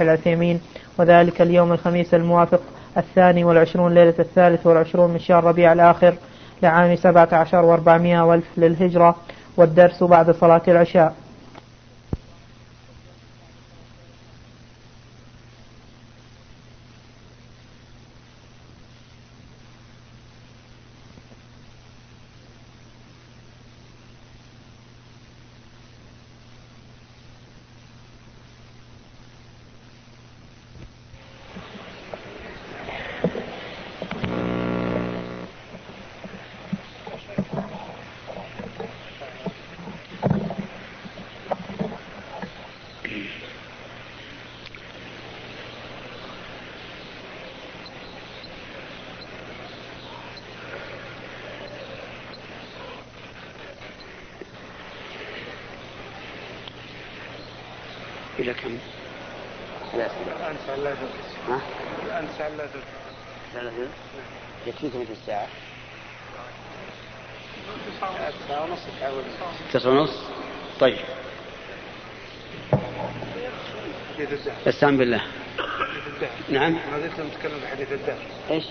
العثيمين وذلك اليوم الخميس الموافق الثاني والعشرون ليلة الثالث والعشرون من شهر ربيع الآخر لعام سبعة عشر وأربعمائة وألف للهجرة والدرس بعد صلاة العشاء إلى كم؟ لا الآن ساعة لا ها؟ الآن ساعة لا ساعة لا يكفيكم مثل الساعة؟ تسعة ونص تسعة ونص طيب استعن بالله. نعم. ما زلت نتكلم في حديث الدهر. إيش؟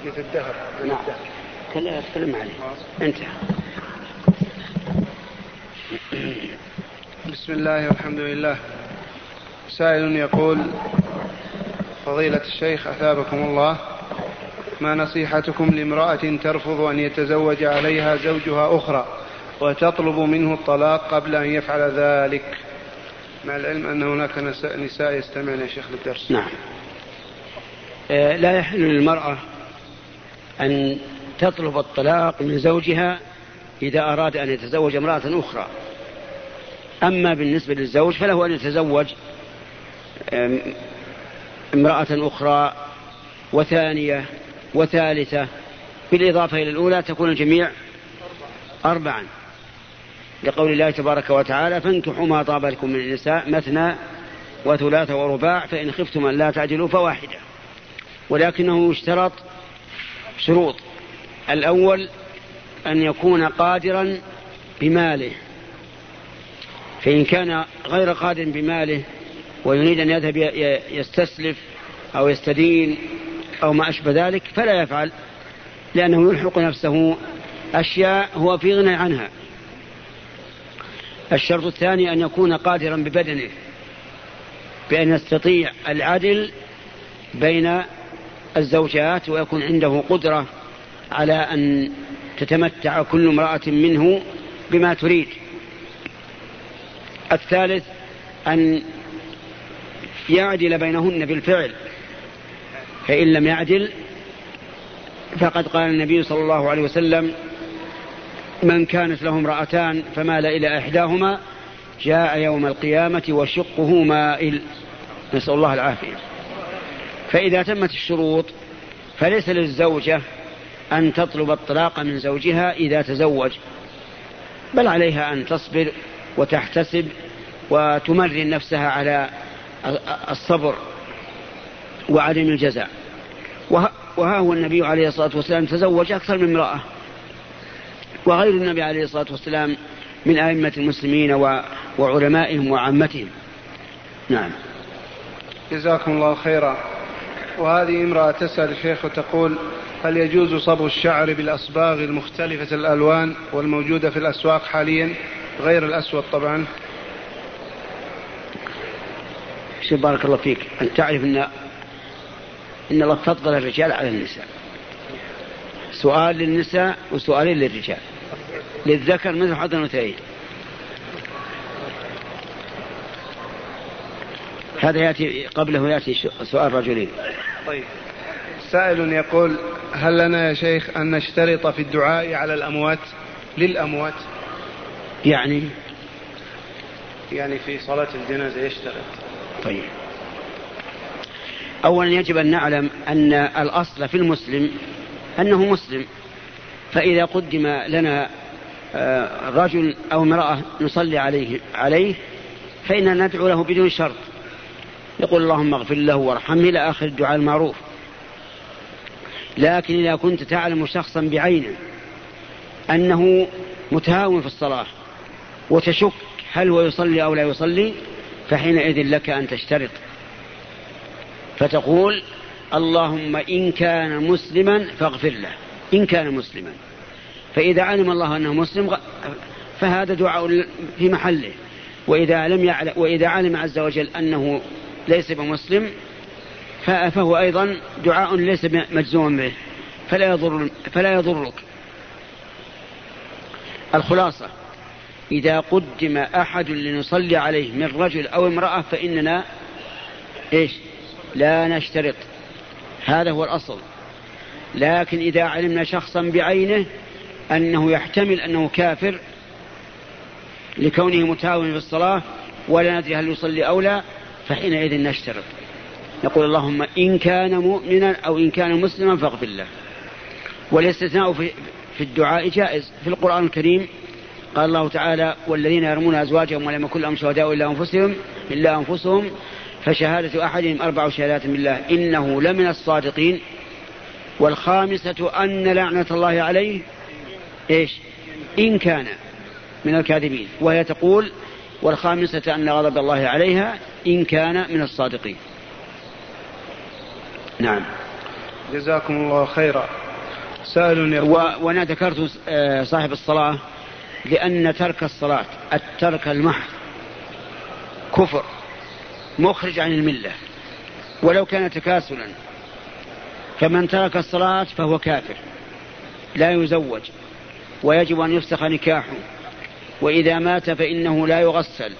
حديث الدهر. نعم. تكلم تكلم عليه. انتهى. بسم الله والحمد لله. سائل يقول فضيلة الشيخ أثابكم الله. ما نصيحتكم لامرأة ترفض أن يتزوج عليها زوجها أخرى وتطلب منه الطلاق قبل أن يفعل ذلك؟ مع العلم أن هناك نساء يستمعن يا شيخ للدرس. نعم. آه، لا يحل للمرأة أن تطلب الطلاق من زوجها إذا أراد أن يتزوج امرأة أخرى. أما بالنسبة للزوج فله أن يتزوج امرأة أخرى وثانية وثالثة. بالإضافة إلى الأولى تكون الجميع أربعا. لقول الله تبارك وتعالى فانكحوا ما طاب لكم من النساء مثنى وثلاث ورباع فإن خفتم أن لا تعجلوا فواحدة. ولكنه يشترط شروط. الأول أن يكون قادرا بماله. فإن كان غير قادر بماله ويريد أن يذهب يستسلف أو يستدين أو ما أشبه ذلك فلا يفعل لأنه يلحق نفسه أشياء هو في غنى عنها. الشرط الثاني أن يكون قادرا ببدنه بأن يستطيع العدل بين الزوجات ويكون عنده قدرة على أن تتمتع كل امرأة منه بما تريد. الثالث أن يعدل بينهن بالفعل فإن لم يعدل فقد قال النبي صلى الله عليه وسلم من كانت له امرأتان فمال إلى إحداهما جاء يوم القيامة وشقه مائل. نسأل الله العافية. فإذا تمت الشروط فليس للزوجة أن تطلب الطلاق من زوجها إذا تزوج بل عليها أن تصبر وتحتسب وتمرن نفسها على الصبر وعدم الجزاء. وها هو النبي عليه الصلاة والسلام تزوج أكثر من امرأة. وغير النبي عليه الصلاة والسلام من أئمة المسلمين وعلمائهم وعامتهم. نعم. جزاكم الله خيرا. وهذه امرأة تسأل الشيخ وتقول هل يجوز صبغ الشعر بالأصباغ المختلفة الألوان والموجودة في الأسواق حاليا غير الأسود طبعا؟ شوف بارك الله فيك. أن تعرف أن إن الله فضل الرجال على النساء. سؤال للنساء وسؤالين للرجال. للذكر مثل حظ الأنثيين. هذا يأتي قبله يأتي سؤال رجلين. طيب. سائل يقول هل لنا يا شيخ أن نشترط في الدعاء على الأموات؟ للأموات. يعني؟ يعني في صلاة الجنازة يشترط. طيب. أولا يجب أن نعلم أن الأصل في المسلم أنه مسلم. فإذا قدم لنا آه، رجل أو امرأة نصلي عليه عليه فإننا ندعو له بدون شرط. يقول اللهم اغفر له وارحمه إلى آخر الدعاء المعروف. لكن إذا كنت تعلم شخصا بعينه أنه متهاون في الصلاة وتشك هل هو يصلي أو لا يصلي فحينئذ لك أن تشترط. فتقول اللهم إن كان مسلما فاغفر له. إن كان مسلما. فإذا علم الله أنه مسلم فهذا دعاء في محله. وإذا لم يعلم وإذا علم عز وجل أنه ليس بمسلم فهو أيضا دعاء ليس مجزوما به. فلا يضر فلا يضرك. الخلاصة إذا قدم أحد لنصلي عليه من رجل أو امرأة فإننا إيش؟ لا نشترط. هذا هو الأصل. لكن إذا علمنا شخصا بعينه أنه يحتمل أنه كافر لكونه متاون في الصلاة ولا ندري هل يصلي أو لا فحينئذ نشترط. نقول اللهم إن كان مؤمنا أو إن كان مسلما فاغفر له. والاستثناء في في الدعاء جائز. في القرآن الكريم قال الله تعالى والذين يرمون أزواجهم ولم يكن لهم شهداء إلا أنفسهم إلا أنفسهم فشهادة أحدهم أربع شهادات بالله إنه لمن الصادقين. والخامسة أن لعنة الله عليه إيش؟ إن كان من الكاذبين. وهي تقول والخامسة أن غضب الله عليها إن كان من الصادقين. نعم. جزاكم الله خيرا. سائل يقول و... وأنا ذكرت آه، صاحب الصلاة لأن ترك الصلاة الترك المحض كفر. مخرج عن الملة. ولو كان تكاسلا. فمن ترك الصلاة فهو كافر. لا يزوج. ويجب أن يفسخ نكاحه. وإذا مات فإنه لا يغسل.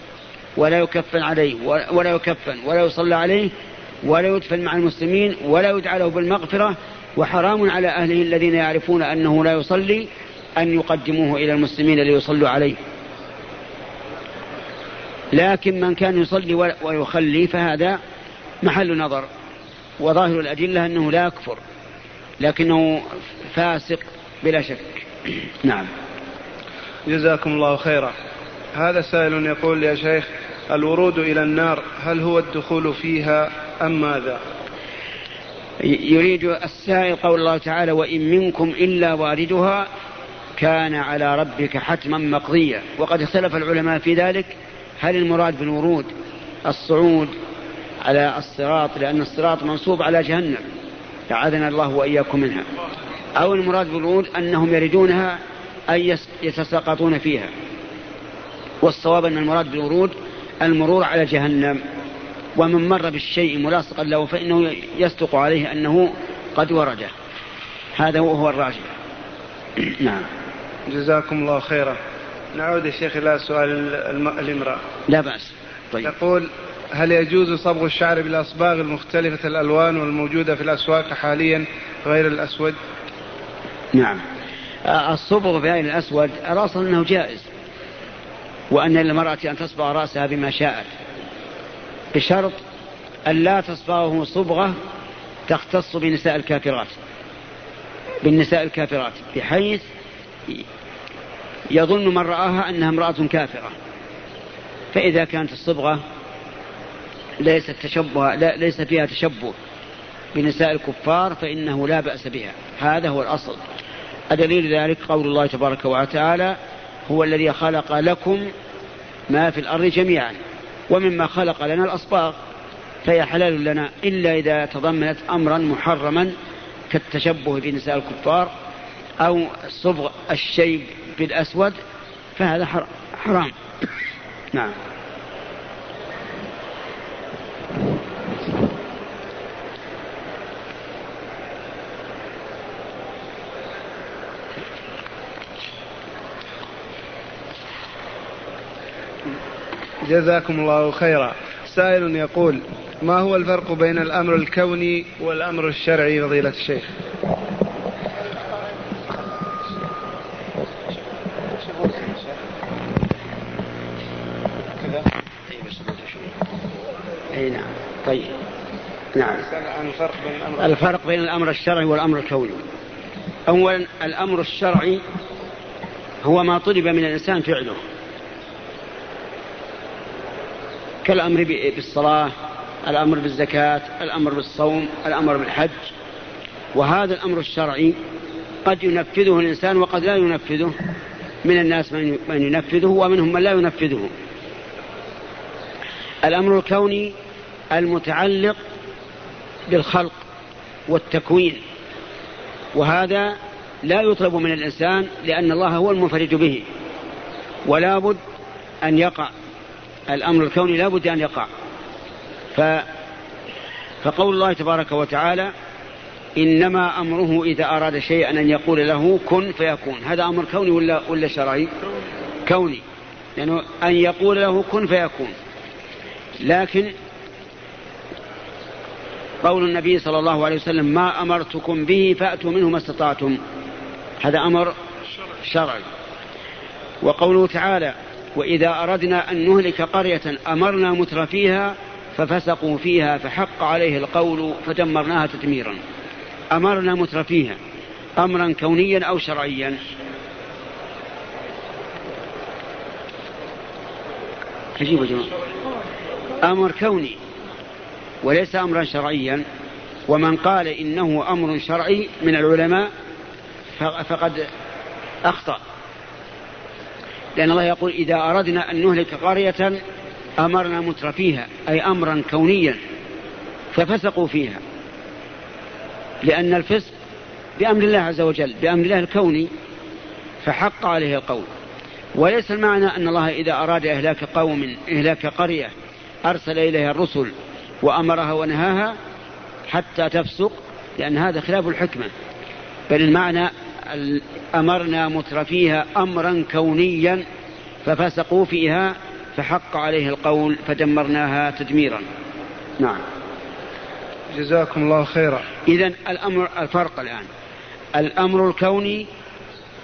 ولا يكفن عليه. ولا يكفن. ولا يصلى عليه. ولا يدفن مع المسلمين. ولا يدعى له بالمغفرة. وحرام على أهله الذين يعرفون أنه لا يصلي أن يقدموه إلى المسلمين ليصلوا عليه. لكن من كان يصلي ويخلي فهذا محل نظر. وظاهر الأدلة أنه لا يكفر لكنه فاسق بلا شك. نعم. جزاكم الله خيرا. هذا سائل يقول يا شيخ الورود إلى النار هل هو الدخول فيها أم ماذا؟ يريد السائل قول الله تعالى وإن منكم إلا واردها كان على ربك حتما مقضيا وقد اختلف العلماء في ذلك هل المراد بالورود الصعود على الصراط؟ لأن الصراط منصوب على جهنم. أعاذنا الله وإياكم منها. أو المراد بالورود أنهم يردونها أي يتساقطون فيها. والصواب أن المراد بالورود المرور على جهنم. ومن مر بالشيء ملاصقا له فإنه يصدق عليه أنه قد ورده. هذا هو الراجح. نعم. جزاكم الله خيرا. نعود يا شيخ إلى سؤال الامرأة. لا بأس. طيب. يقول هل يجوز صبغ الشعر بالأصباغ المختلفة الألوان والموجودة في الأسواق حاليا غير الأسود؟ نعم. الصبغ بهذا الأسود الأصل أنه جائز وأن للمرأة أن تصبغ رأسها بما شاءت. بشرط أن لا تصبغه صبغة تختص بنساء الكافرات. بالنساء الكافرات بحيث يظن من رآها أنها امرأة كافرة. فإذا كانت الصبغة ليست تشبه لا ليس فيها تشبه بنساء الكفار فإنه لا بأس بها. هذا هو الأصل. الدليل ذلك قول الله تبارك وتعالى هو الذي خلق لكم ما في الأرض جميعا ومما خلق لنا الأصباغ. فهي حلال لنا إلا إذا تضمنت أمرا محرما كالتشبه بنساء الكفار أو صبغ الشيب بالأسود فهذا حرام. نعم. جزاكم الله خيرا. سائل يقول ما هو الفرق بين الأمر الكوني والأمر الشرعي؟ فضيلة الشيخ اي نعم طيب نعم الفرق بين الأمر الفرق بين الأمر الشرعي والأمر الكوني. أولا الأمر الشرعي هو ما طلب من الإنسان فعله. كالأمر بالصلاة الأمر بالزكاة الأمر بالصوم الأمر بالحج. وهذا الأمر الشرعي قد ينفذه الإنسان وقد لا ينفذه. من الناس من ينفذه ومنهم من لا ينفذه. الأمر الكوني المتعلق بالخلق والتكوين وهذا لا يطلب من الإنسان لأن الله هو المنفرد به. ولا بد أن يقع الأمر الكوني لا بد أن يقع. ف فقول الله تبارك وتعالى إنما أمره إذا أراد شيئا أن يقول له كن فيكون. هذا أمر كوني ولا ولا شرعي؟ كوني. لأنه يعني أن يقول له كن فيكون. لكن قول النبي صلى الله عليه وسلم ما أمرتكم به فأتوا منه ما استطعتم. هذا أمر شرعي. وقوله تعالى وإذا أردنا أن نهلك قرية أمرنا متر فيها ففسقوا فيها فحق عليه القول فدمرناها تدميرا. أمرنا متر فيها أمرا كونيا أو شرعيا. عجيب جماعة. أمر كوني. وليس أمرا شرعيا. ومن قال إنه أمر شرعي من العلماء فقد أخطأ. لأن الله يقول إذا أردنا أن نهلك قرية أمرنا متر فيها أي أمرا كونيا ففسقوا فيها. لأن الفسق بأمر الله عز وجل بأمر الله الكوني فحق عليه القول. وليس المعنى أن الله إذا أراد إهلاك قوم إهلاك قرية أرسل إليها الرسل وأمرها ونهاها حتى تفسق لأن هذا خلاف الحكمة. بل المعنى أمرنا مترفيها أمرا كونيا ففسقوا فيها فحق عليه القول فدمرناها تدميرا. نعم. جزاكم الله خيرا. إذا الأمر الفرق الآن. الأمر الكوني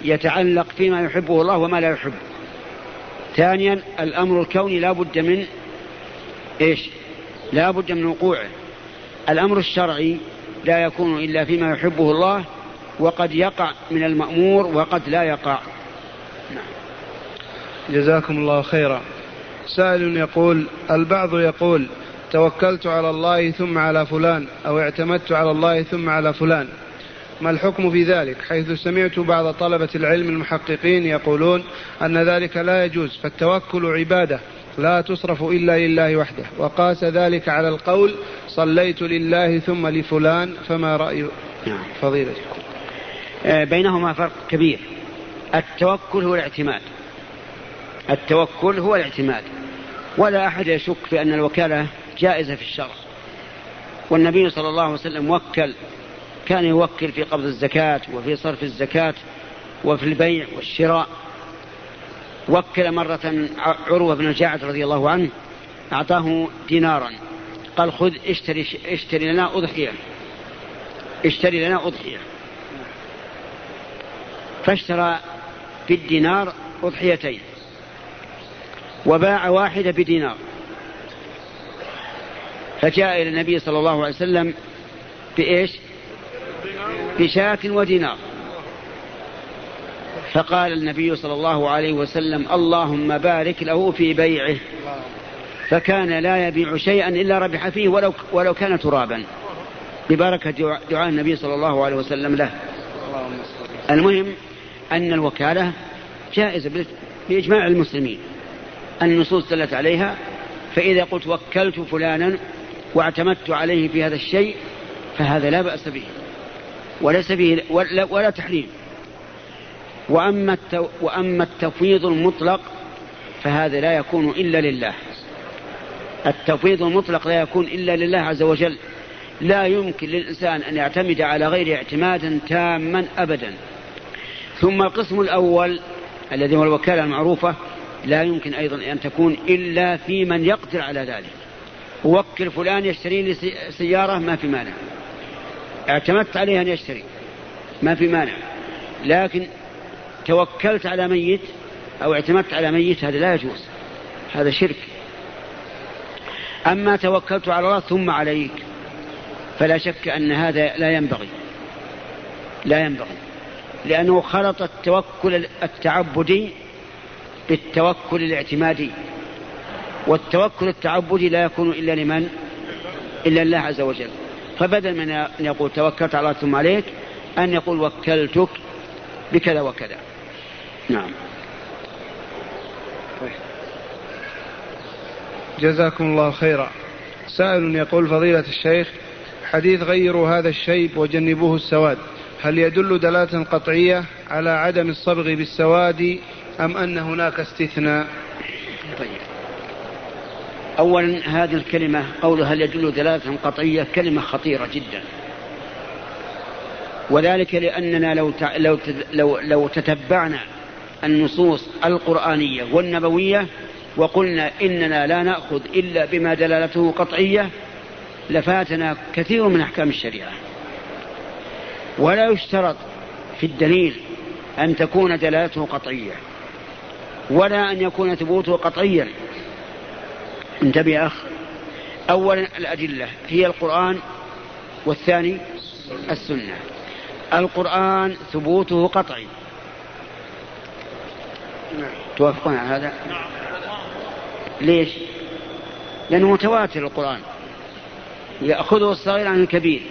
يتعلق فيما يحبه الله وما لا يحبه. ثانيا الأمر الكوني لا بد من إيش؟ لا بد من وقوعه. الأمر الشرعي لا يكون إلا فيما يحبه الله وقد يقع من المأمور وقد لا يقع. نعم. جزاكم الله خيرا. سائل يقول البعض يقول توكلت على الله ثم على فلان أو اعتمدت على الله ثم على فلان. ما الحكم في ذلك؟ حيث سمعت بعض طلبة العلم المحققين يقولون أن ذلك لا يجوز فالتوكل عبادة. لا تصرف إلا لله وحده. وقاس ذلك على القول صليت لله ثم لفلان فما رأي نعم. فضيلتكم آه، بينهما فرق كبير. التوكل هو الاعتماد. التوكل هو الاعتماد. ولا أحد يشك في أن الوكالة جائزة في الشرع. والنبي صلى الله عليه وسلم وكل كان يوكل في قبض الزكاة وفي صرف الزكاة وفي البيع والشراء. وكل مرة عروة بن الجاعد رضي الله عنه أعطاه دينارا. قال خذ اشتري اشتري لنا أضحية. اشتري لنا أضحية. فاشترى بالدينار أضحيتين. وباع واحدة بدينار. فجاء إلى النبي صلى الله عليه وسلم بإيش؟ بشاة ودينار. فقال النبي صلى الله عليه وسلم اللهم بارك له في بيعه. فكان لا يبيع شيئا إلا ربح فيه ولو, ولو كان ترابا. ببركة دعاء النبي صلى الله عليه وسلم له. المهم أن الوكالة جائزة بإجماع المسلمين. النصوص دلت عليها فإذا قلت وكلت فلانا واعتمدت عليه في هذا الشيء فهذا لا بأس به. وليس به ولا, ولا تحريم. وأما, التو وأما التفويض المطلق فهذا لا يكون إلا لله. التفويض المطلق لا يكون إلا لله عز وجل. لا يمكن للإنسان أن يعتمد على غير اعتمادا تاما أبدا. ثم القسم الأول الذي هو الوكالة المعروفة لا يمكن أيضا أن تكون إلا في من يقدر على ذلك. وكل فلان يشتري لي سيارة ما في مانع. اعتمدت عليه أن يشتري. ما في مانع. لكن توكلت على ميت أو اعتمدت على ميت هذا لا يجوز هذا شرك. أما توكلت على الله ثم عليك فلا شك أن هذا لا ينبغي لا ينبغي لأنه خلط التوكل التعبدي بالتوكل الاعتمادي. والتوكل التعبدي لا يكون إلا لمن؟ إلا الله عز وجل. فبدل من أن يقول توكلت على الله ثم عليك أن يقول وكلتك بكذا وكذا. نعم. جزاكم الله خيرا. سائل يقول فضيلة الشيخ حديث غيروا هذا الشيب وجنبوه السواد هل يدل دلالة قطعية على عدم الصبغ بالسواد أم أن هناك استثناء؟ طيب. أولا هذه الكلمة قول هل يدل دلالة قطعية كلمة خطيرة جدا. وذلك لأننا لو لو لو, لو تتبعنا النصوص القرآنية والنبوية وقلنا إننا لا نأخذ إلا بما دلالته قطعية لفاتنا كثير من أحكام الشريعة. ولا يشترط في الدليل أن تكون دلالته قطعية ولا أن يكون ثبوته قطعيا. انتبه يا أخ. أولا الأدلة هي القرآن والثاني السنة. القرآن ثبوته قطعي. توافقون على هذا؟ ليش؟ لأنه متواتر القرآن. يأخذه الصغير عن الكبير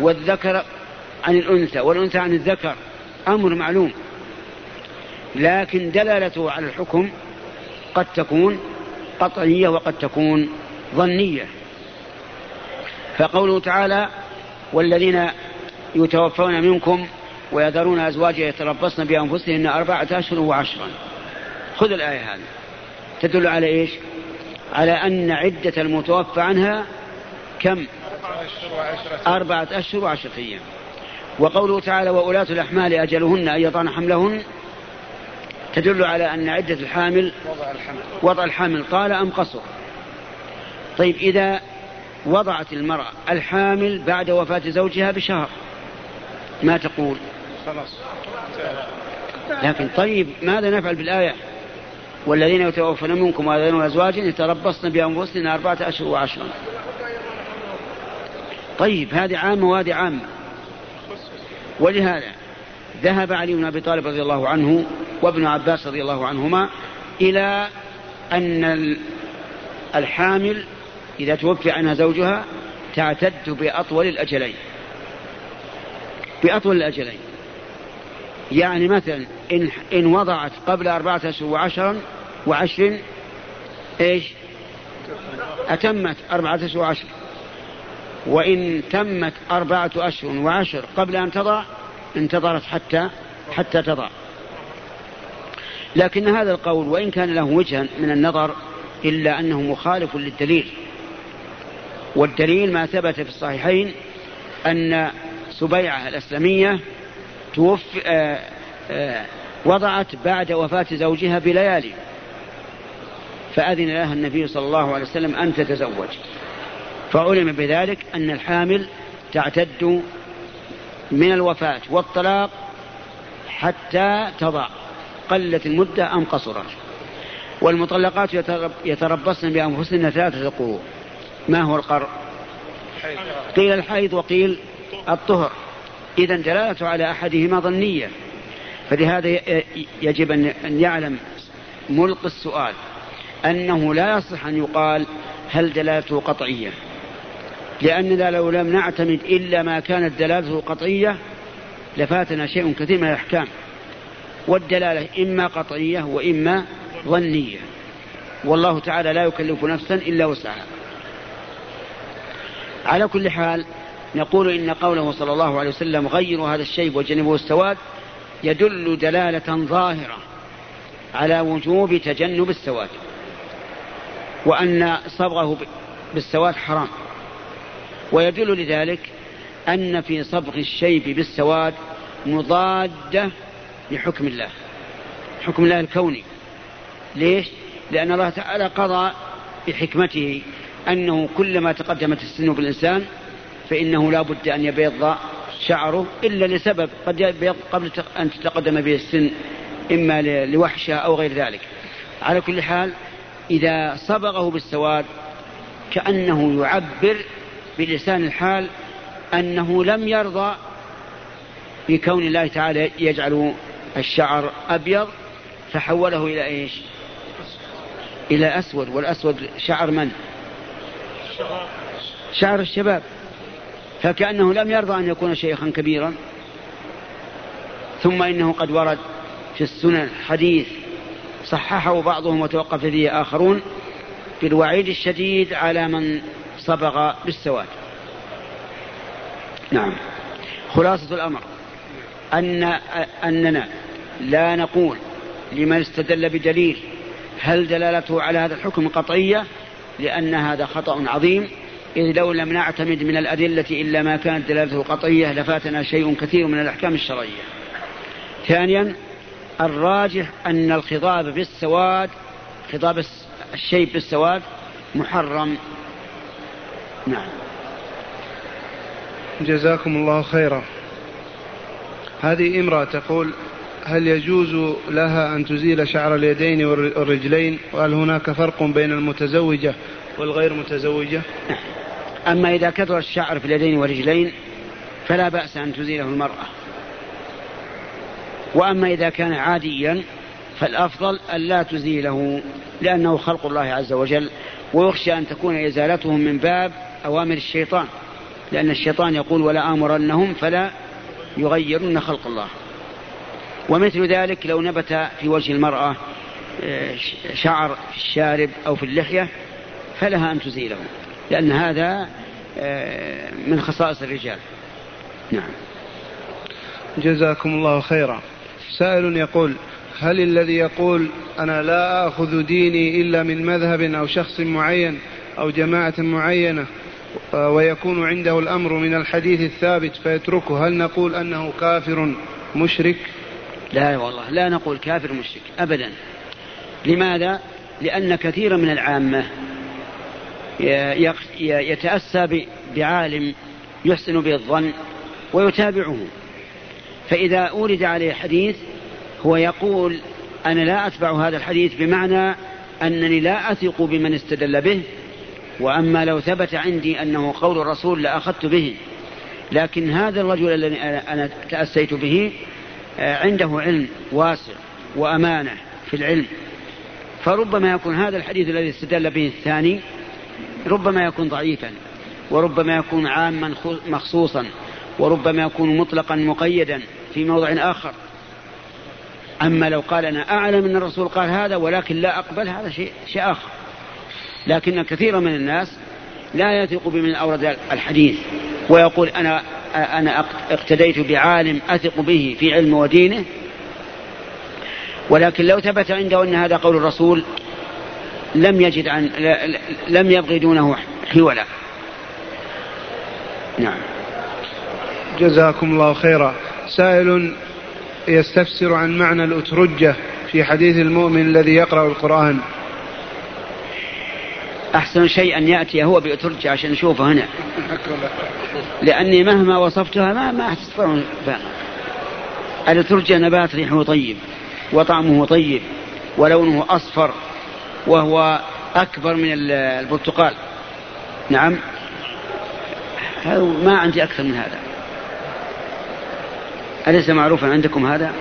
والذكر عن الأنثى والأنثى عن الذكر أمر معلوم. لكن دلالته على الحكم قد تكون قطعية وقد تكون ظنية. فقوله تعالى والذين يتوفون منكم ويذرون أزواجا يتربصن بأنفسهن أربعة أشهر وعشرا. خذ الآية هذه. تدل على إيش؟ على أن عدة المتوفى عنها كم؟ أربعة أشهر وعشرة أيام. وقوله تعالى وأولاة الأحمال أجلهن أن يضعن حملهن تدل على أن عدة الحامل وضع الحمل, وضع الحمل طال أم قصر طيب إذا وضعت المرأة الحامل بعد وفاة زوجها بشهر ما تقول؟ خلاص. لكن طيب ماذا نفعل بالآية؟ والذين يتوفون منكم ويذرون أزواجا يتربصن بأنفسهن أربعة أشهر وعشرا طيب هذه عامة وهذه عامة. ولهذا ذهب علي بن أبي طالب رضي الله عنه وابن عباس رضي الله عنهما إلى أن الحامل إذا توفي عنها زوجها تعتد بأطول الأجلين. بأطول الأجلين. يعني مثلا إن, إن وضعت قبل أربعة أشهر وعشرا وعشر إيش؟ أتمت أربعة أشهر وعشر وإن تمت أربعة أشهر وعشر قبل أن تضع انتظرت حتى حتى تضع. لكن هذا القول وإن كان له وجها من النظر إلا أنه مخالف للدليل. والدليل ما ثبت في الصحيحين أن سبيعة الأسلمية توفي آآ آآ وضعت بعد وفاة زوجها بليالي. فأذن لها النبي صلى الله عليه وسلم أن تتزوج. فعلم بذلك أن الحامل تعتد من الوفاة والطلاق حتى تضع. قلت المدة أم قصرت؟ والمطلقات يتربصن بأنفسهن ثلاثة قروء ما هو القرء قيل الحيض وقيل الطهر. إذا دلالته على أحدهما ظنية فلهذا يجب أن يعلم ملقي السؤال أنه لا يصح أن يقال هل دلالته قطعية. لأننا لو لم نعتمد إلا ما كانت دلالته قطعية لفاتنا شيء كثير من الأحكام. والدلالة إما قطعية وإما ظنية. والله تعالى لا يكلف نفسا إلا وسعها. على كل حال نقول إن قوله صلى الله عليه وسلم غيروا هذا الشيء وجنبوا السواد يدل دلالة ظاهرة على وجوب تجنب السواد وأن صبغه بالسواد حرام ويدل لذلك أن في صبغ الشيب بالسواد مضادة لحكم الله حكم الله الكوني ليش؟ لأن الله تعالى قضى بحكمته أنه كلما تقدمت السن بالإنسان فإنه لا بد أن يبيض شعره إلا لسبب قد يبيض قبل أن تتقدم به السن إما لوحشة أو غير ذلك. على كل حال إذا صبغه بالسواد كأنه يعبر بلسان الحال أنه لم يرضى بكون الله تعالى يجعل الشعر أبيض فحوله إلى إيش؟ إلى أسود. والأسود شعر من؟ شعر الشباب. فكأنه لم يرضى أن يكون شيخا كبيرا. ثم إنه قد ورد في السنن حديث صححه بعضهم وتوقف فيه آخرون بالوعيد الشديد على من صبغ بالسواد. نعم. خلاصة الأمر. أن أننا لا نقول لمن استدل بدليل هل دلالته على هذا الحكم قطعية لأن هذا خطأ عظيم. إذ لو لم نعتمد من الأدلة إلا ما كانت دلالته قطعية لفاتنا شيء كثير من الأحكام الشرعية. ثانيا الراجح أن الخضاب بالسواد خضاب الشيء بالسواد محرم. نعم. جزاكم الله خيرا. هذه امرأة تقول هل يجوز لها أن تزيل شعر اليدين والرجلين وهل هناك فرق بين المتزوجة والغير متزوجة؟ أما إذا كثر الشعر في اليدين والرجلين فلا بأس أن تزيله المرأة. وأما إذا كان عاديا فالأفضل أن لا تزيله لأنه خلق الله عز وجل ويخشى أن تكون إزالته من باب أوامر الشيطان. لأن الشيطان يقول ولا آمرنهم فلا يغيرن خلق الله. ومثل ذلك لو نبت في وجه المرأة آه، شعر في الشارب أو في اللحية فلها أن تزيله. لأن هذا آه، من خصائص الرجال. نعم. جزاكم الله خيرا. سائل يقول هل الذي يقول أنا لا آخذ ديني إلا من مذهب أو شخص معين أو جماعة معينة آه، ويكون عنده الأمر من الحديث الثابت فيتركه هل نقول أنه كافر مشرك؟ لا والله لا نقول كافر مشرك أبدا. لماذا؟ لأن كثيرا من العامة يتأسى بعالم يحسن به الظن ويتابعه. فإذا أورد عليه حديث هو يقول أنا لا أتبع هذا الحديث بمعنى أنني لا أثق بمن استدل به وأما لو ثبت عندي أنه قول الرسول لأخذت به. لكن هذا الرجل الذي أنا تأسيت به آه، عنده علم واسع وأمانة في العلم. فربما يكون هذا الحديث الذي استدل به الثاني ربما يكون ضعيفا وربما يكون عاما مخصوصا وربما يكون مطلقا مقيدا في موضع آخر. أما لو قال أنا أعلم أن الرسول قال هذا ولكن لا أقبل هذا شيء, شيء آخر. لكن كثيرا من الناس لا يثق بمن أورد الحديث ويقول أنا أنا اقتديت بعالم أثق به في علم ودينه ولكن لو ثبت عنده أن هذا قول الرسول لم يجد عن لم يبغي دونه حولا. نعم. جزاكم الله خيرا. سائل يستفسر عن معنى الأترجة في حديث المؤمن الذي يقرأ القرآن. أحسن شيء أن يأتي هو بأترجة عشان نشوفه هنا. لأني مهما وصفتها ما ما تستطيعون الأترجة نبات ريحه طيب وطعمه طيب ولونه أصفر وهو أكبر من البرتقال. نعم. ما عندي أكثر من هذا. أليس معروفا عندكم هذا؟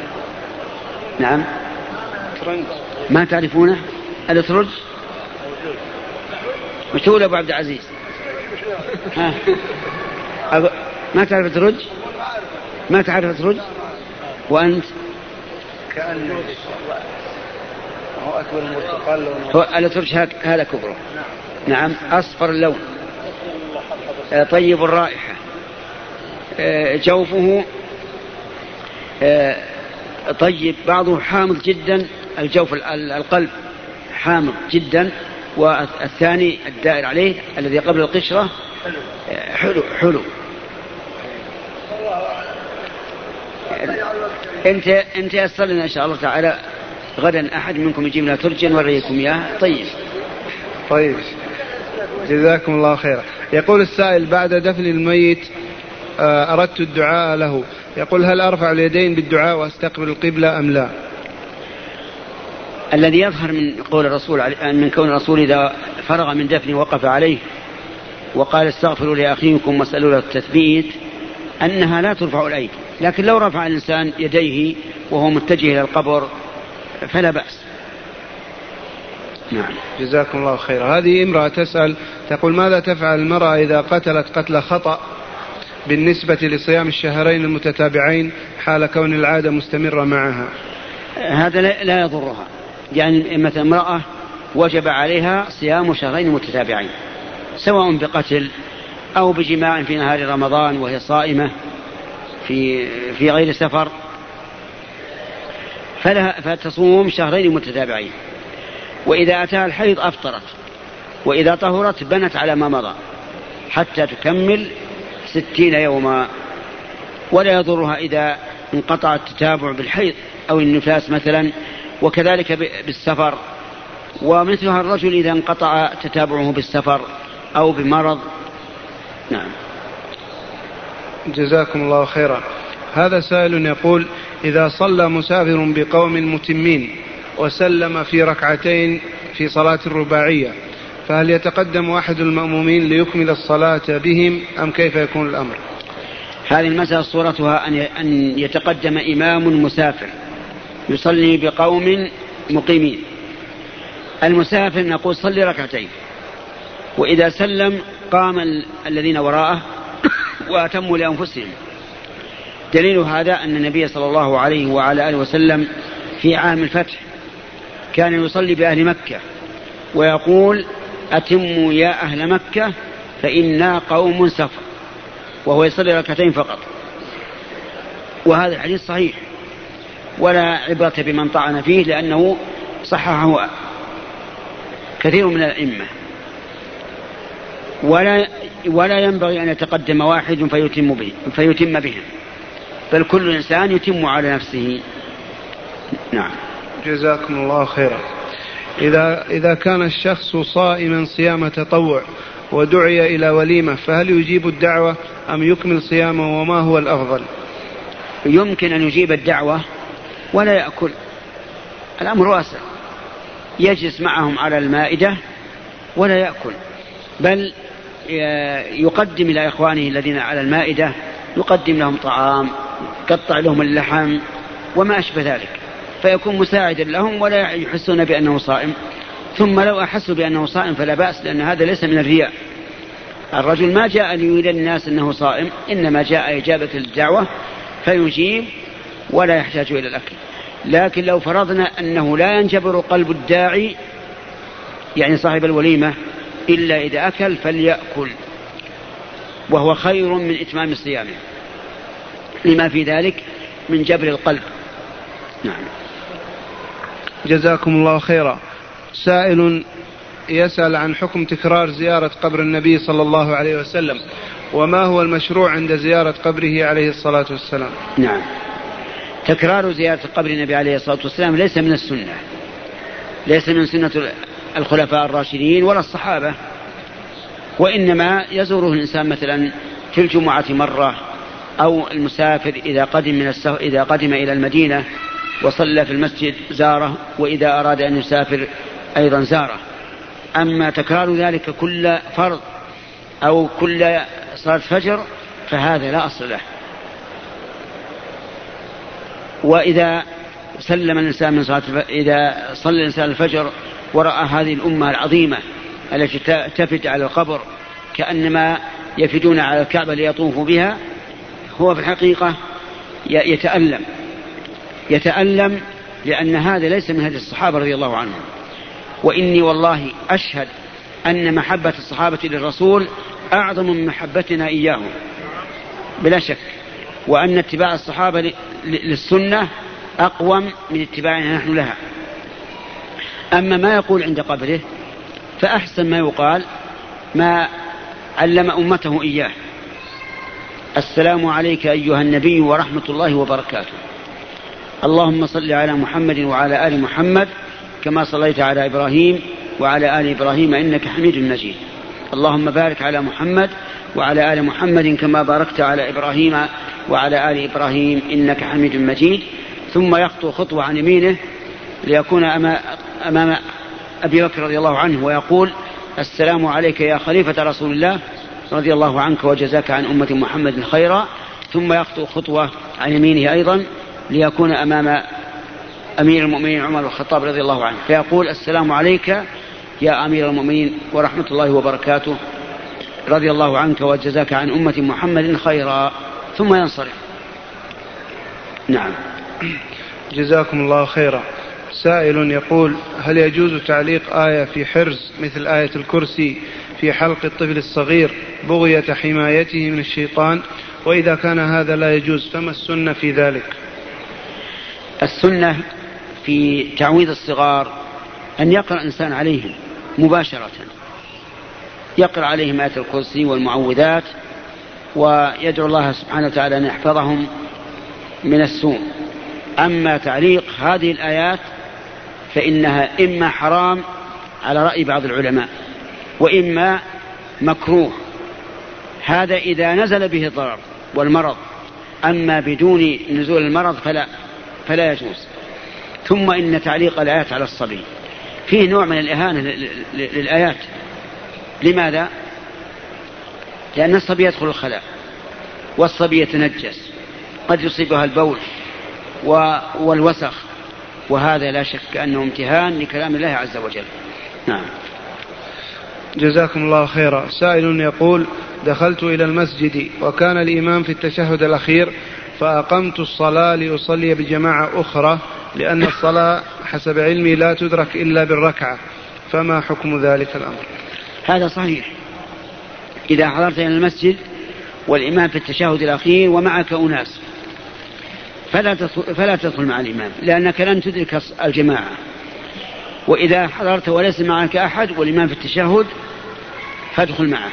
نعم. ما تعرفونه؟ الأترج وش تقول أبو عبد العزيز. ها. ما تعرف الأترج ما تعرف الأترج وأنت؟ هو أكبر البرتقال هو الأترج هذا كبره نعم أصفر اللون. آه، طيب الرائحة. آه، جوفه. آه، طيب بعضه حامض جدا الجوف القلب حامض جدا والثاني الدائر عليه الذي قبل القشرة. حلو حلو. انت أنت يسر لنا إن شاء الله تعالى. غدا أحد منكم يجيب لنا ترجا نوريكم إياه. طيب. طيب. جزاكم الله خيرا. يقول السائل بعد دفن الميت آه، أردت الدعاء له. يقول هل أرفع اليدين بالدعاء وأستقبل القبلة أم لا؟ الذي يظهر من قول الرسول من كون الرسول إذا فرغ من دفنه وقف عليه وقال استغفروا لأخيكم واسألوا له التثبيت أنها لا ترفع الأيدي. لكن لو رفع الإنسان يديه وهو متجه إلى القبر فلا بأس. نعم. جزاكم الله خيرا. هذه امرأة تسأل تقول ماذا تفعل المرأة إذا قتلت قتل خطأ بالنسبة لصيام الشهرين المتتابعين حال كون العادة مستمرة معها؟ هذا لا يضرها. يعني مثلا امرأة وجب عليها صيام شهرين متتابعين سواء بقتل أو بجماع في نهار رمضان وهي صائمة في في غير سفر. فلها فتصوم شهرين متتابعين. وإذا أتاها الحيض أفطرت. وإذا طهرت بنت على ما مضى. حتى تكمل ستين يوما. ولا يضرها إذا انقطع التتابع بالحيض أو النفاس مثلا. وكذلك بالسفر. ومثلها الرجل إذا انقطع تتابعه بالسفر أو بمرض. نعم. جزاكم الله خيرا. هذا سائل يقول إذا صلى مسافر بقوم متمين وسلم في ركعتين في صلاة الرباعية فهل يتقدم أحد المأمومين ليكمل الصلاة بهم أم كيف يكون الأمر؟ هذه المسألة صورتها أن يتقدم إمام مسافر يصلي بقوم مقيمين. المسافر نقول صلي ركعتين. وإذا سلم قام الذين وراءه وأتموا لأنفسهم. دليل هذا أن النبي صلى الله عليه وعلى آله وسلم في عام الفتح كان يصلي بأهل مكة ويقول أتموا يا أهل مكة فإنا قوم سفر وهو يصلي ركعتين فقط وهذا الحديث صحيح ولا عبرة بمن طعن فيه لأنه صححه كثير من الأئمة ولا ولا ينبغي أن يتقدم واحد فيتم به فيتم بهم بل كل إنسان يتم على نفسه. نعم. جزاكم الله خيرا. إذا إذا كان الشخص صائما صيام تطوع ودعي إلى وليمة فهل يجيب الدعوة أم يكمل صيامه وما هو الأفضل؟ يمكن أن يجيب الدعوة ولا يأكل. الأمر واسع. يجلس معهم على المائدة ولا يأكل. بل يقدم إلى إخوانه الذين على المائدة يقدم لهم طعام يقطع لهم اللحم وما أشبه ذلك فيكون مساعدا لهم ولا يحسون بأنه صائم. ثم لو أحسوا بأنه صائم فلا بأس لأن هذا ليس من الرياء. الرجل ما جاء ليريد الناس أنه صائم إنما جاء إجابة الدعوة فيجيب ولا يحتاج إلى الأكل. لكن لو فرضنا أنه لا ينجبر قلب الداعي يعني صاحب الوليمة إلا إذا أكل فليأكل وهو خير من إتمام صيامه. لما في ذلك من جبر القلب. نعم. جزاكم الله خيرا. سائل يسأل عن حكم تكرار زيارة قبر النبي صلى الله عليه وسلم وما هو المشروع عند زيارة قبره عليه الصلاة والسلام؟ نعم. تكرار زيارة قبر النبي عليه الصلاة والسلام ليس من السنة. ليس من سنة الخلفاء الراشدين ولا الصحابة. وإنما يزوره الإنسان مثلا في الجمعة مرة أو المسافر إذا قدم من السف... إذا قدم إلى المدينة وصلى في المسجد زارة وإذا أراد أن يسافر أيضا زارة. أما تكرار ذلك كل فرض أو كل صلاة فجر فهذا لا أصل له. وإذا سلم الإنسان من صلاة إذا صلى الإنسان الفجر ورأى هذه الأمة العظيمة التي تفد على القبر كأنما يفدون على الكعبة ليطوفوا بها هو في الحقيقة يتألم. يتألم لأن هذا ليس من هدي الصحابة رضي الله عنهم. وإني والله أشهد أن محبة الصحابة للرسول أعظم من محبتنا إياهم. بلا شك. وأن اتباع الصحابة للسنة أقوم من اتباعنا نحن لها. أما ما يقول عند قبره فأحسن ما يقال ما علم أمته إياه. السلام عليك أيها النبي ورحمة الله وبركاته. اللهم صل على محمد وعلى آل محمد كما صليت على إبراهيم وعلى آل إبراهيم إنك حميد مجيد. اللهم بارك على محمد وعلى آل محمد كما باركت على إبراهيم وعلى آل إبراهيم إنك حميد مجيد. ثم يخطو خطوة عن يمينه ليكون أمام أبي بكر رضي الله عنه ويقول السلام عليك يا خليفة رسول الله. رضي الله عنك وجزاك عن أمة محمد خيرا ثم يخطو خطوة عن يمينه أيضا ليكون أمام أمير المؤمنين عمر بن الخطاب رضي الله عنه. فيقول السلام عليك يا أمير المؤمنين ورحمة الله وبركاته. رضي الله عنك وجزاك عن أمة محمد خيرا. ثم ينصرف. نعم. جزاكم الله خيرا. سائل يقول هل يجوز تعليق آية في حرز مثل آية الكرسي في حلق الطفل الصغير بغية حمايته من الشيطان وإذا كان هذا لا يجوز فما السنة في ذلك؟ السنة في تعويض الصغار أن يقرأ الإنسان عليهم مباشرة. يقرأ عليهم آية الكرسي والمعوذات ويدعو الله سبحانه وتعالى أن يحفظهم من السوء. أما تعليق هذه الآيات فإنها إما حرام على رأي بعض العلماء. وإما مكروه. هذا إذا نزل به الضرر والمرض. أما بدون نزول المرض فلا فلا يجوز. ثم إن تعليق الآيات على الصبي. فيه نوع من الإهانة للآيات. لماذا؟ لأن الصبي يدخل الخلاء والصبي يتنجس. قد يصيبها البول والوسخ. وهذا لا شك أنه امتهان لكلام الله عز وجل. نعم. جزاكم الله خيرا. سائل يقول دخلت إلى المسجد وكان الإمام في التشهد الأخير فأقمت الصلاة لأصلي بجماعة أخرى لأن الصلاة حسب علمي لا تدرك إلا بالركعة. فما حكم ذلك الأمر؟ هذا صحيح. إذا حضرت إلى المسجد والإمام في التشهد الأخير ومعك أناس فلا تدخل, فلا تدخل مع الإمام لأنك لن تدرك الجماعة. وإذا حضرت وليس معك أحد والإمام في التشهد فادخل معه.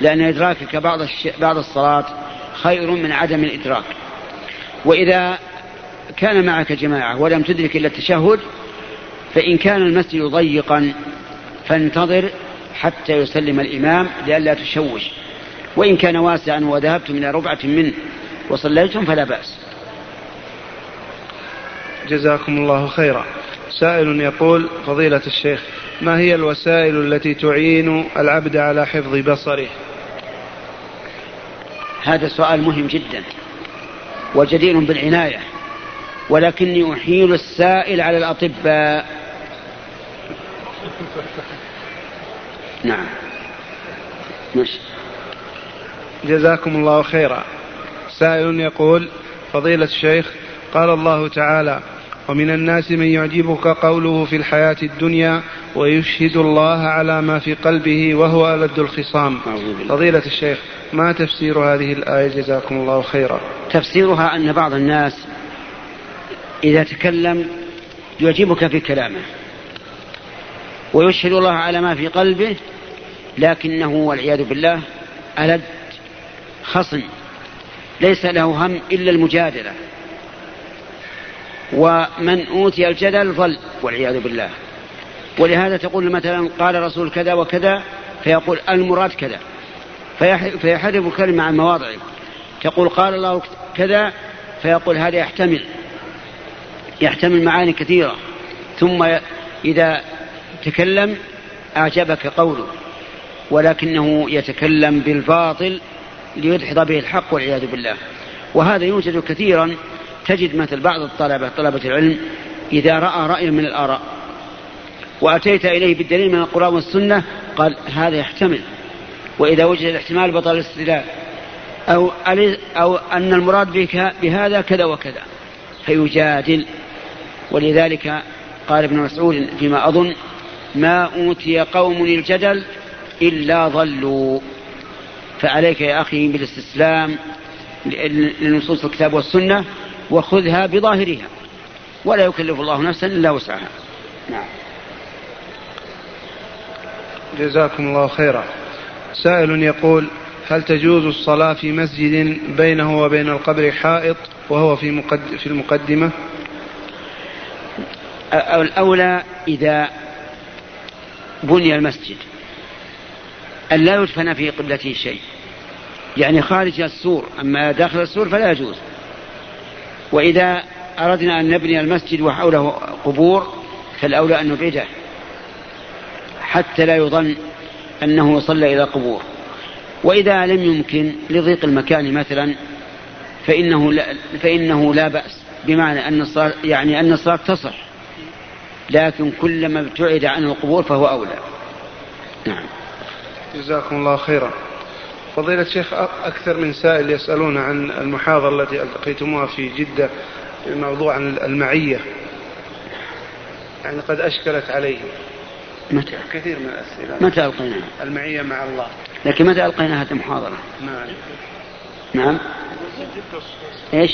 لأن إدراكك بعض بعض الصلاة خير من عدم الإدراك. وإذا كان معك جماعة ولم تدرك إلا التشهد فإن كان المسجد ضيقا فانتظر حتى يسلم الإمام لئلا تشوش. وإن كان واسعا وذهبتم إلى ربعة منه وصليتم فلا بأس. جزاكم الله خيرا. سائل يقول فضيلة الشيخ ما هي الوسائل التي تعين العبد على حفظ بصره؟ هذا سؤال مهم جدا وجدير بالعناية ولكني أحيل السائل على الأطباء. نعم. ماشي. جزاكم الله خيرا. سائل يقول فضيلة الشيخ قال الله تعالى ومن الناس من يعجبك قوله في الحياة الدنيا ويشهد الله على ما في قلبه وهو ألد الخصام. فضيلة الشيخ ما تفسير هذه الآية؟ جزاكم الله خيرا. تفسيرها أن بعض الناس إذا تكلم يعجبك في كلامه ويشهد الله على ما في قلبه لكنه والعياذ بالله ألد خصم. ليس له هم إلا المجادلة. ومن أوتي الجدل ظل والعياذ بالله. ولهذا تقول مثلا قال رسول كذا وكذا فيقول المراد كذا. فيحرف كلمة عن مواضعه. تقول قال الله كذا فيقول هذا يحتمل يحتمل معاني كثيرة. ثم إذا تكلم أعجبك قوله ولكنه يتكلم بالباطل ليدحض به الحق والعياذ بالله. وهذا يوجد كثيرا تجد مثل بعض الطلبة طلبة العلم إذا رأى رأي من الآراء. وأتيت إليه بالدليل من القرآن والسنة قال هذا يحتمل. وإذا وجد الاحتمال بطل الاستدلال. أو, أو أن المراد بك بهذا كذا وكذا. فيجادل. ولذلك قال ابن مسعود فيما أظن ما أوتي قوم الجدل إلا ضلوا. فعليك يا أخي بالاستسلام لنصوص الكتاب والسنة. وخذها بظاهرها. ولا يكلف الله نفسا إلا وسعها. نعم. جزاكم الله خيرا. سائل يقول هل تجوز الصلاة في مسجد بينه وبين القبر حائط وهو في مقد في المقدمة؟ الأولى إذا بني المسجد أن لا يدفن في قبلته شيء. يعني خارج السور أما داخل السور فلا يجوز. وإذا أردنا أن نبني المسجد وحوله قبور فالأولى أن نبعده حتى لا يظن أنه صلى إلى قبور. وإذا لم يمكن لضيق المكان مثلا فإنه لا, فإنه لا بأس بمعنى أن الصلاة يعني أن الصلاة تصح. لكن كلما ابتعد عنه القبور فهو أولى. نعم. جزاكم الله خيرا. فضيلة الشيخ أكثر من سائل يسألون عن المحاضرة التي التقيتموها في جدة الموضوع عن المعية يعني قد أشكلت عليهم متى؟ كثير من الأسئلة متى ألقيناها؟ المعية مع الله لكن متى ألقينا هذه المحاضرة؟ نعم نعم إيش؟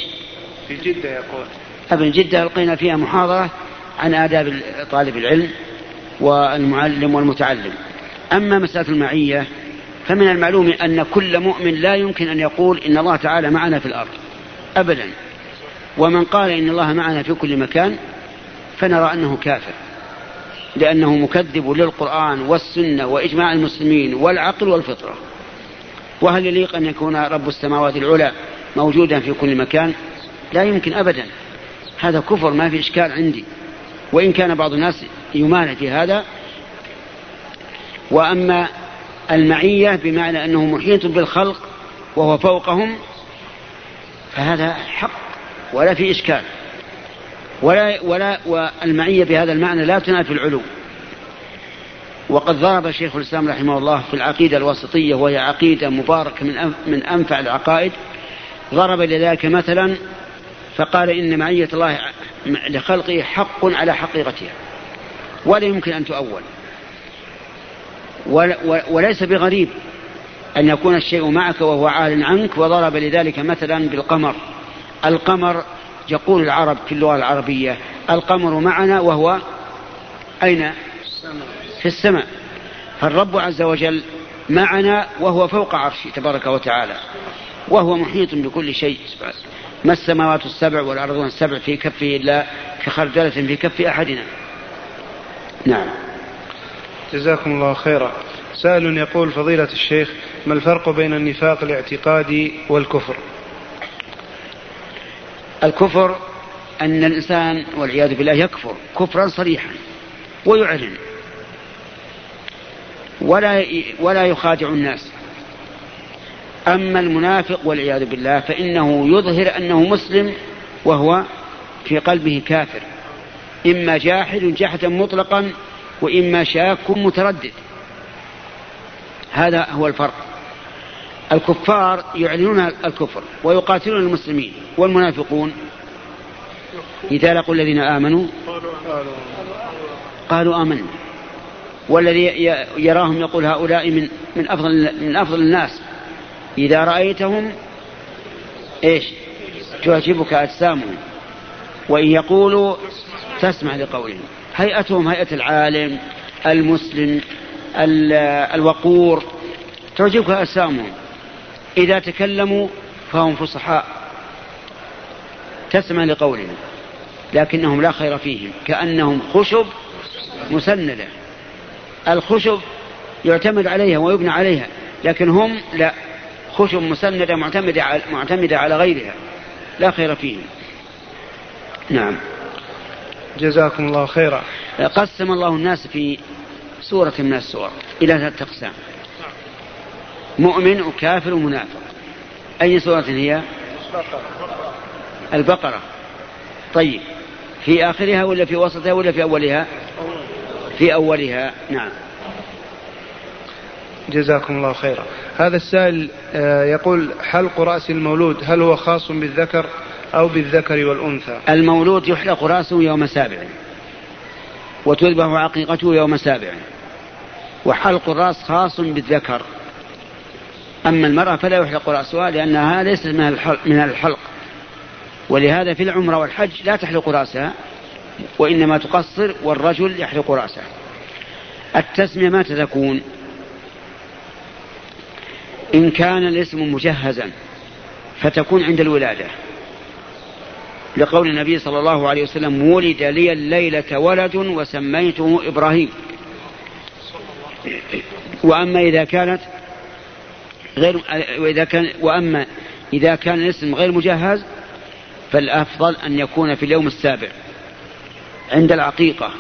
في جدة يقول أبن جدة ألقينا فيها محاضرة عن آداب طالب العلم والمعلم والمتعلم أما مسألة المعية فمن المعلوم أن كل مؤمن لا يمكن أن يقول إن الله تعالى معنا في الأرض أبدا. ومن قال إن الله معنا في كل مكان فنرى أنه كافر لأنه مكذب للقرآن والسنة وإجماع المسلمين والعقل والفطرة. وهل يليق أن يكون رب السماوات العلى موجودا في كل مكان؟ لا يمكن أبدا. هذا كفر ما في إشكال عندي. وإن كان بعض الناس يمانع في هذا وأما المعية بمعنى أنه محيط بالخلق وهو فوقهم فهذا حق ولا في إشكال. ولا ولا والمعية بهذا المعنى لا تنافي العلو. وقد ضرب شيخ الإسلام رحمه الله في العقيدة الواسطية وهي عقيدة مباركة من من أنفع العقائد ضرب لذلك مثلا فقال إن معية الله لخلقه حق على حقيقتها ولا يمكن أن تؤول. وليس بغريب أن يكون الشيء معك وهو عال عنك وضرب لذلك مثلا بالقمر. القمر يقول العرب في اللغة العربية القمر معنا وهو أين؟ في السماء. فالرب عز وجل معنا وهو فوق عرشه تبارك وتعالى. وهو محيط بكل شيء. ما السماوات السبع والأرض السبع في كفه إلا كخردلة في كف أحدنا. نعم. جزاكم الله خيرا. سائل يقول فضيلة الشيخ ما الفرق بين النفاق الاعتقادي والكفر؟ الكفر أن الإنسان والعياذ بالله يكفر كفرا صريحا ويعلن. ولا ولا يخادع الناس. أما المنافق والعياذ بالله فإنه يظهر أنه مسلم وهو في قلبه كافر. إما جاحد جحدا مطلقا وإما شاك متردد. هذا هو الفرق. الكفار يعلنون الكفر ويقاتلون المسلمين والمنافقون. إذا لقوا الذين آمنوا قالوا آمنا. والذي يراهم يقول هؤلاء من من أفضل من أفضل الناس. إذا رأيتهم إيش؟ تعجبك أجسامهم. وإن يقولوا تسمع لقولهم. هيئتهم هيئة العالم المسلم الوقور. تعجبك أجسامهم إذا تكلموا فهم فصحاء. تسمع لقولهم لكنهم لا خير فيهم. كأنهم خشب مسندة. الخشب يعتمد عليها ويبنى عليها لكن هم لا. خشب مسندة معتمدة على, معتمدة على غيرها. لا خير فيهم. نعم. جزاكم الله خيرا. قسم الله الناس في سورة من السور إلى ثلاثة أقسام. مؤمن وكافر ومنافق. أي سورة هي؟ البقرة. طيب في آخرها ولا في وسطها ولا في أولها؟ في أولها نعم. جزاكم الله خيرا. هذا السائل آه، يقول حلق رأس المولود هل هو خاص بالذكر؟ أو بالذكر والأنثى. المولود يحلق رأسه يوم سابع. وتذبح عقيقته يوم سابع. وحلق الرأس خاص بالذكر. أما المرأة فلا يحلق رأسها لأنها ليست من الحلق, ولهذا في العمرة والحج لا تحلق رأسها وإنما تقصر والرجل يحلق رأسه. التسمية متى تكون؟ إن كان الاسم مجهزا فتكون عند الولادة. لقول النبي صلى الله عليه وسلم ولد لي الليلة ولد وسميته إبراهيم. وأما إذا كانت غير وإذا كان وأما إذا كان الاسم غير مجهز فالأفضل أن يكون في اليوم السابع عند العقيقة.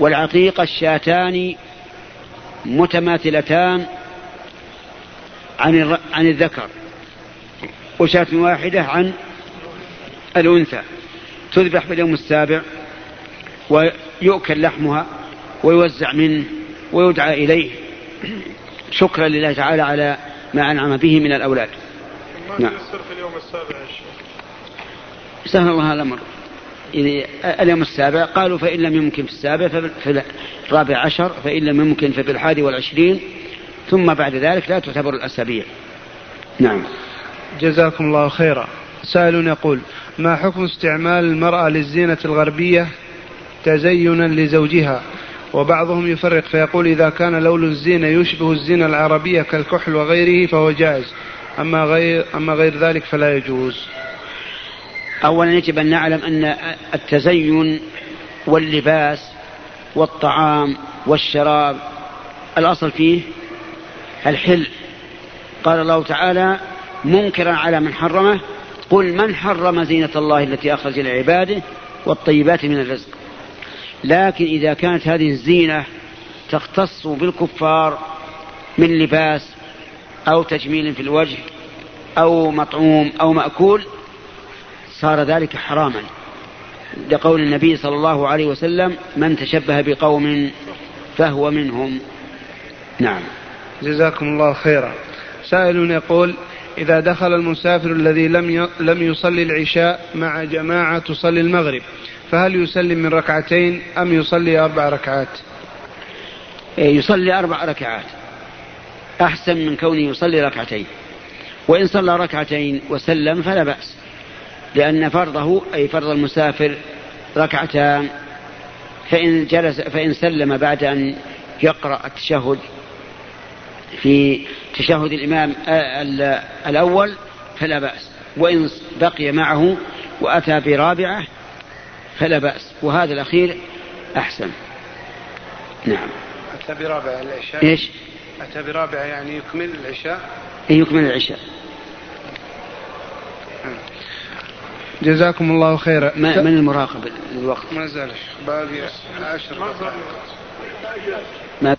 والعقيقة الشاتان متماثلتان عن عن الذكر وشاة واحدة عن الأنثى. تذبح في اليوم السابع ويؤكل لحمها ويوزع منه ويدعى إليه. شكرا لله تعالى على ما أنعم به من الأولاد. نعم. في اليوم السابع سهل الله الأمر. اليوم السابع قالوا فإن لم يمكن في السابع ففي الرابع عشر فإن لم يمكن ففي الحادي والعشرين. ثم بعد ذلك لا تعتبر الأسابيع. نعم. جزاكم الله خيرا. سائل يقول ما حكم استعمال المرأة للزينة الغربية تزينا لزوجها؟ وبعضهم يفرق فيقول إذا كان لون الزينة يشبه الزينة العربية كالكحل وغيره فهو جائز. أما غير, أما غير ذلك فلا يجوز. أولا يجب أن نعلم أن التزين واللباس والطعام والشراب الأصل فيه الحل. قال الله تعالى منكرا على من حرمه قل من حرم زينة الله التي أخرج لعباده والطيبات من الرزق؟ لكن إذا كانت هذه الزينة تختص بالكفار من لباس أو تجميل في الوجه أو مطعوم أو مأكول صار ذلك حراما. لقول النبي صلى الله عليه وسلم من تشبه بقوم فهو منهم. نعم. جزاكم الله خيرا. سائل يقول إذا دخل المسافر الذي لم لم يصلي العشاء مع جماعة تصلي المغرب فهل يسلم من ركعتين أم يصلي أربع ركعات؟ إيه، يصلي أربع ركعات. أحسن من كونه يصلي ركعتين. وإن صلى ركعتين وسلم فلا بأس لأن فرضه أي فرض المسافر ركعتان فإن جلس فإن سلم بعد أن يقرأ التشهد في تشهد الإمام الأول فلا بأس. وإن بقي معه وأتى برابعة فلا بأس. وهذا الأخير أحسن. نعم. أتى برابعة العشاء؟ إيش؟ أتى برابعة يعني يكمل العشاء؟ إيه، يكمل العشاء. جزاكم الله خيرا. من المراقب الوقت؟ ما زال باقي عشر ما